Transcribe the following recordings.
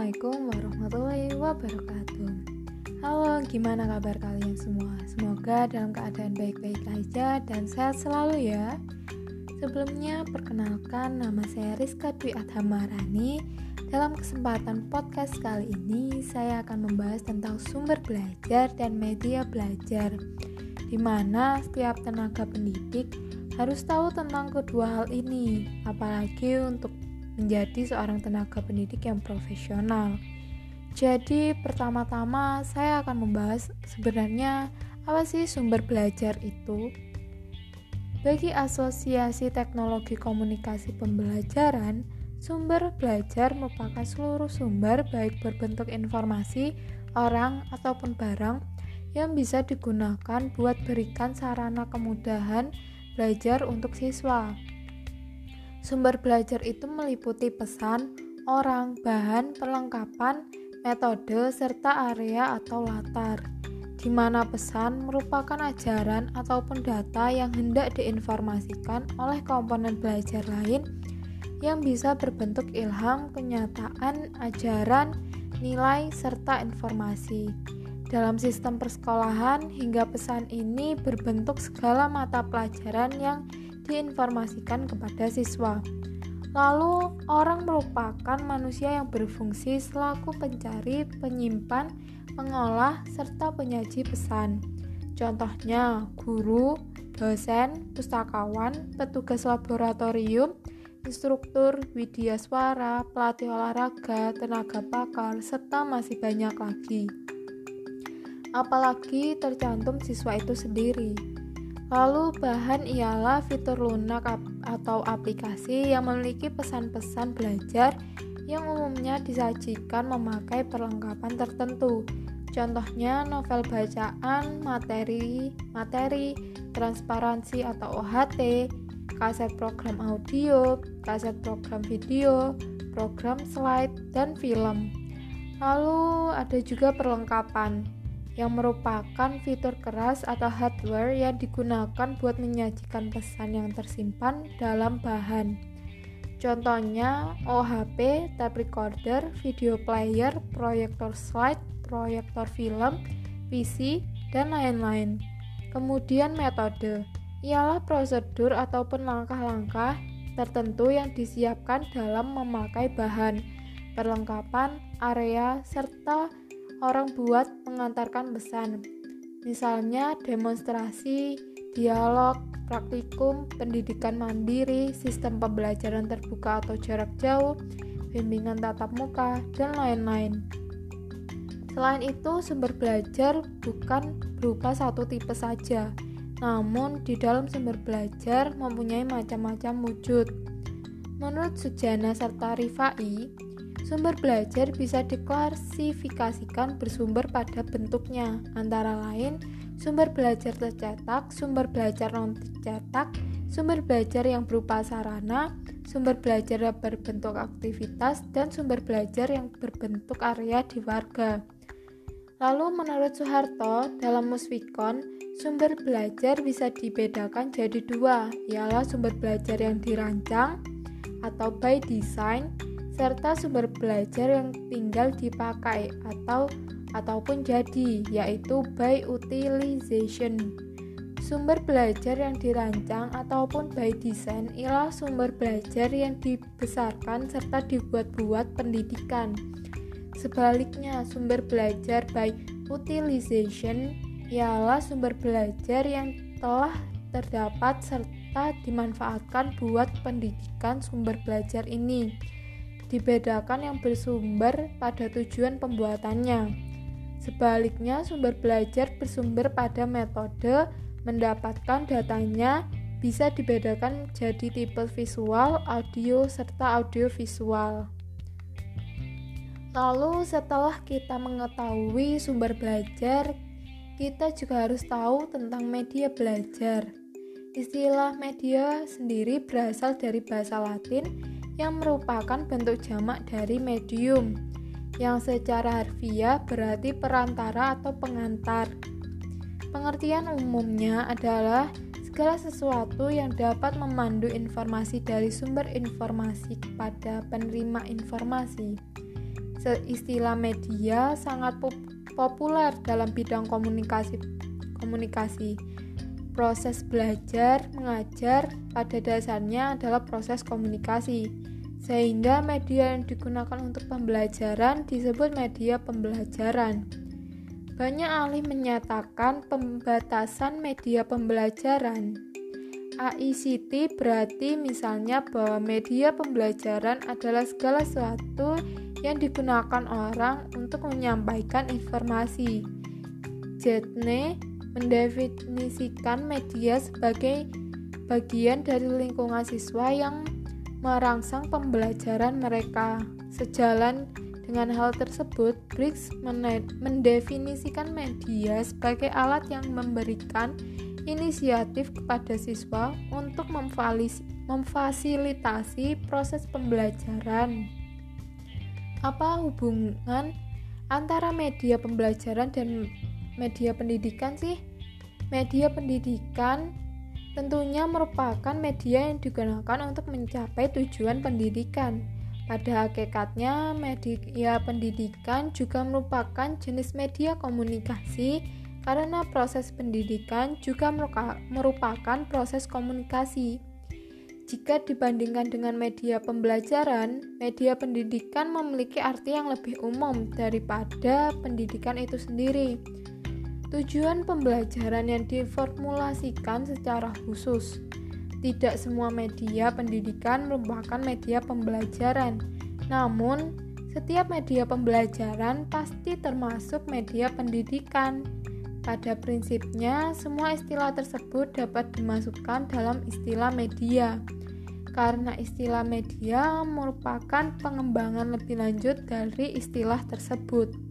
Assalamualaikum warahmatullahi wabarakatuh. Halo, gimana kabar kalian semua? Semoga dalam keadaan baik-baik aja dan sehat selalu ya. Sebelumnya, perkenalkan nama saya Rizka Dwi Adhamarani. Dalam kesempatan podcast kali ini, saya akan membahas tentang sumber belajar dan media belajar di mana setiap tenaga pendidik harus tahu tentang kedua hal ini, apalagi untuk menjadi seorang tenaga pendidik yang profesional. Jadi, pertama-tama saya akan membahas sebenarnya apa sih sumber belajar itu. Bagi Asosiasi Teknologi Komunikasi Pembelajaran, sumber belajar merupakan seluruh sumber baik berbentuk informasi, orang, ataupun barang yang bisa digunakan buat berikan sarana kemudahan belajar untuk siswa. Sumber belajar itu meliputi pesan, orang, bahan, perlengkapan, metode, serta area atau latar, di mana pesan merupakan ajaran ataupun data yang hendak diinformasikan oleh komponen belajar lain yang bisa berbentuk ilham, kenyataan, ajaran, nilai, serta informasi. Dalam sistem persekolahan, hingga pesan ini berbentuk segala mata pelajaran yang diinformasikan kepada siswa. Lalu, orang merupakan manusia yang berfungsi selaku pencari, penyimpan, pengolah, serta penyaji pesan. Contohnya, guru, dosen, pustakawan, petugas laboratorium, instruktur, widya suara, pelatih olahraga, tenaga pakar, serta masih banyak lagi. Apalagi tercantum siswa itu sendiri. Lalu bahan ialah fitur lunak atau aplikasi yang memiliki pesan-pesan belajar yang umumnya disajikan memakai perlengkapan tertentu. Contohnya novel bacaan, materi, materi, transparansi atau OHT, kaset program audio, kaset program video, program slide, dan film. Lalu ada juga perlengkapan yang merupakan fitur keras atau hardware yang digunakan buat menyajikan pesan yang tersimpan dalam bahan. Contohnya OHP, tape recorder, video player, proyektor slide, proyektor film, PC, dan lain-lain. Kemudian metode ialah prosedur ataupun langkah-langkah tertentu yang disiapkan dalam memakai bahan, perlengkapan, area, serta orang buat mengantarkan pesan. Misalnya demonstrasi, dialog, praktikum, pendidikan mandiri, sistem pembelajaran terbuka atau jarak jauh, bimbingan tatap muka, dan lain-lain. Selain itu, sumber belajar bukan berupa satu tipe saja, namun di dalam sumber belajar mempunyai macam-macam wujud. Menurut Sujana serta Rifai, Sumber belajar bisa diklasifikasikan bersumber pada bentuknya, antara lain sumber belajar tercetak, sumber belajar non tercetak, sumber belajar yang berupa sarana, sumber belajar yang berbentuk aktivitas, dan sumber belajar yang berbentuk area di warga. Lalu menurut Soeharto, dalam Musfikon, sumber belajar bisa dibedakan jadi dua, ialah sumber belajar yang dirancang atau by design serta sumber belajar yang tinggal dipakai atau ataupun jadi yaitu by utilization. Sumber belajar yang dirancang ataupun by design ialah sumber belajar yang dibesarkan serta dibuat-buat pendidikan. Sebaliknya, sumber belajar by utilization ialah sumber belajar yang telah terdapat serta dimanfaatkan buat pendidikan sumber belajar ini dibedakan yang bersumber pada tujuan pembuatannya. Sebaliknya, sumber belajar bersumber pada metode mendapatkan datanya bisa dibedakan jadi tipe visual, audio, serta audio visual. Lalu setelah kita mengetahui sumber belajar, kita juga harus tahu tentang media belajar. Istilah media sendiri berasal dari bahasa Latin yang merupakan bentuk jamak dari medium, yang secara harfiah berarti perantara atau pengantar. Pengertian umumnya adalah segala sesuatu yang dapat memandu informasi dari sumber informasi kepada penerima informasi. Istilah media sangat populer dalam bidang komunikasi. Komunikasi. Proses belajar mengajar pada dasarnya adalah proses komunikasi. Sehingga media yang digunakan untuk pembelajaran disebut media pembelajaran. Banyak ahli menyatakan pembatasan media pembelajaran. AICT berarti misalnya bahwa media pembelajaran adalah segala sesuatu yang digunakan orang untuk menyampaikan informasi. Jetne mendefinisikan media sebagai bagian dari lingkungan siswa yang merangsang pembelajaran mereka. Sejalan dengan hal tersebut, Briggs mendefinisikan media sebagai alat yang memberikan inisiatif kepada siswa untuk memfasilitasi proses pembelajaran. Apa hubungan antara media pembelajaran dan media pendidikan sih? Media pendidikan tentunya merupakan media yang digunakan untuk mencapai tujuan pendidikan. Pada hakikatnya, media pendidikan juga merupakan jenis media komunikasi karena proses pendidikan juga merupakan proses komunikasi. Jika dibandingkan dengan media pembelajaran, media pendidikan memiliki arti yang lebih umum daripada pendidikan itu sendiri. Tujuan pembelajaran yang diformulasikan secara khusus. Tidak semua media pendidikan merupakan media pembelajaran. Namun, setiap media pembelajaran pasti termasuk media pendidikan. Pada prinsipnya, semua istilah tersebut dapat dimasukkan dalam istilah media karena istilah media merupakan pengembangan lebih lanjut dari istilah tersebut.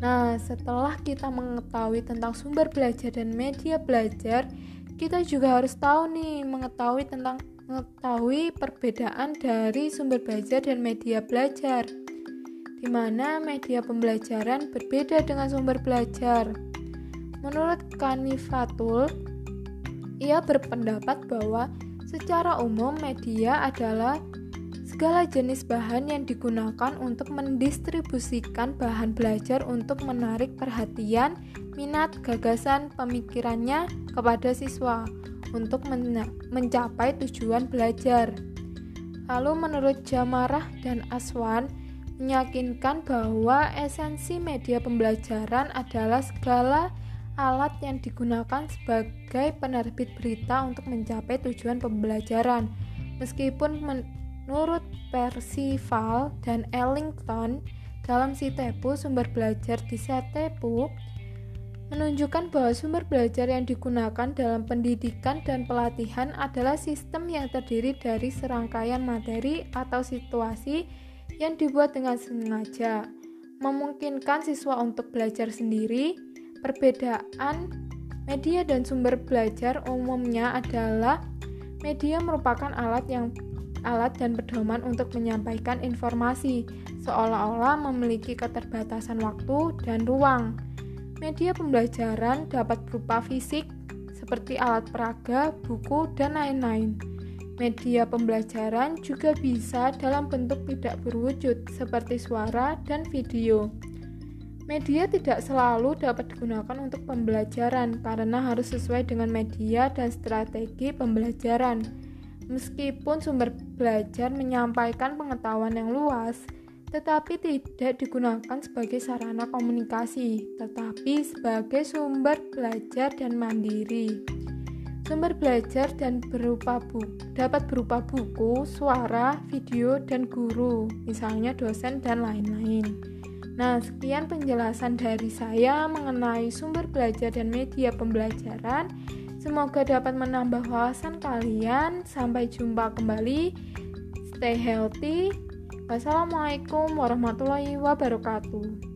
Nah, setelah kita mengetahui tentang sumber belajar dan media belajar, kita juga harus tahu nih mengetahui tentang mengetahui perbedaan dari sumber belajar dan media belajar. Di mana media pembelajaran berbeda dengan sumber belajar. Menurut Kanifatul, ia berpendapat bahwa Secara umum, media adalah segala jenis bahan yang digunakan untuk mendistribusikan bahan belajar untuk menarik perhatian, minat, gagasan, pemikirannya kepada siswa untuk mencapai tujuan belajar. Lalu menurut Jamarah dan Aswan, meyakinkan bahwa esensi media pembelajaran adalah segala alat yang digunakan sebagai penerbit berita untuk mencapai tujuan pembelajaran. Meskipun menurut Percival dan Ellington dalam Sitepu sumber belajar di Sitepu menunjukkan bahwa sumber belajar yang digunakan dalam pendidikan dan pelatihan adalah sistem yang terdiri dari serangkaian materi atau situasi yang dibuat dengan sengaja, memungkinkan siswa untuk belajar sendiri, Perbedaan media dan sumber belajar umumnya adalah media merupakan alat yang alat dan pedoman untuk menyampaikan informasi, seolah-olah memiliki keterbatasan waktu dan ruang. Media pembelajaran dapat berupa fisik, seperti alat peraga, buku, dan lain-lain. Media pembelajaran juga bisa dalam bentuk tidak berwujud, seperti suara dan video. Media tidak selalu dapat digunakan untuk pembelajaran karena harus sesuai dengan media dan strategi pembelajaran. Meskipun sumber belajar menyampaikan pengetahuan yang luas, tetapi tidak digunakan sebagai sarana komunikasi, tetapi sebagai sumber belajar dan mandiri. Sumber belajar dan berupa buku, dapat berupa buku, suara, video, dan guru, misalnya dosen dan lain-lain. Nah, sekian penjelasan dari saya mengenai sumber belajar dan media pembelajaran. Semoga dapat menambah wawasan kalian. Sampai jumpa kembali. Stay healthy. Wassalamualaikum warahmatullahi wabarakatuh.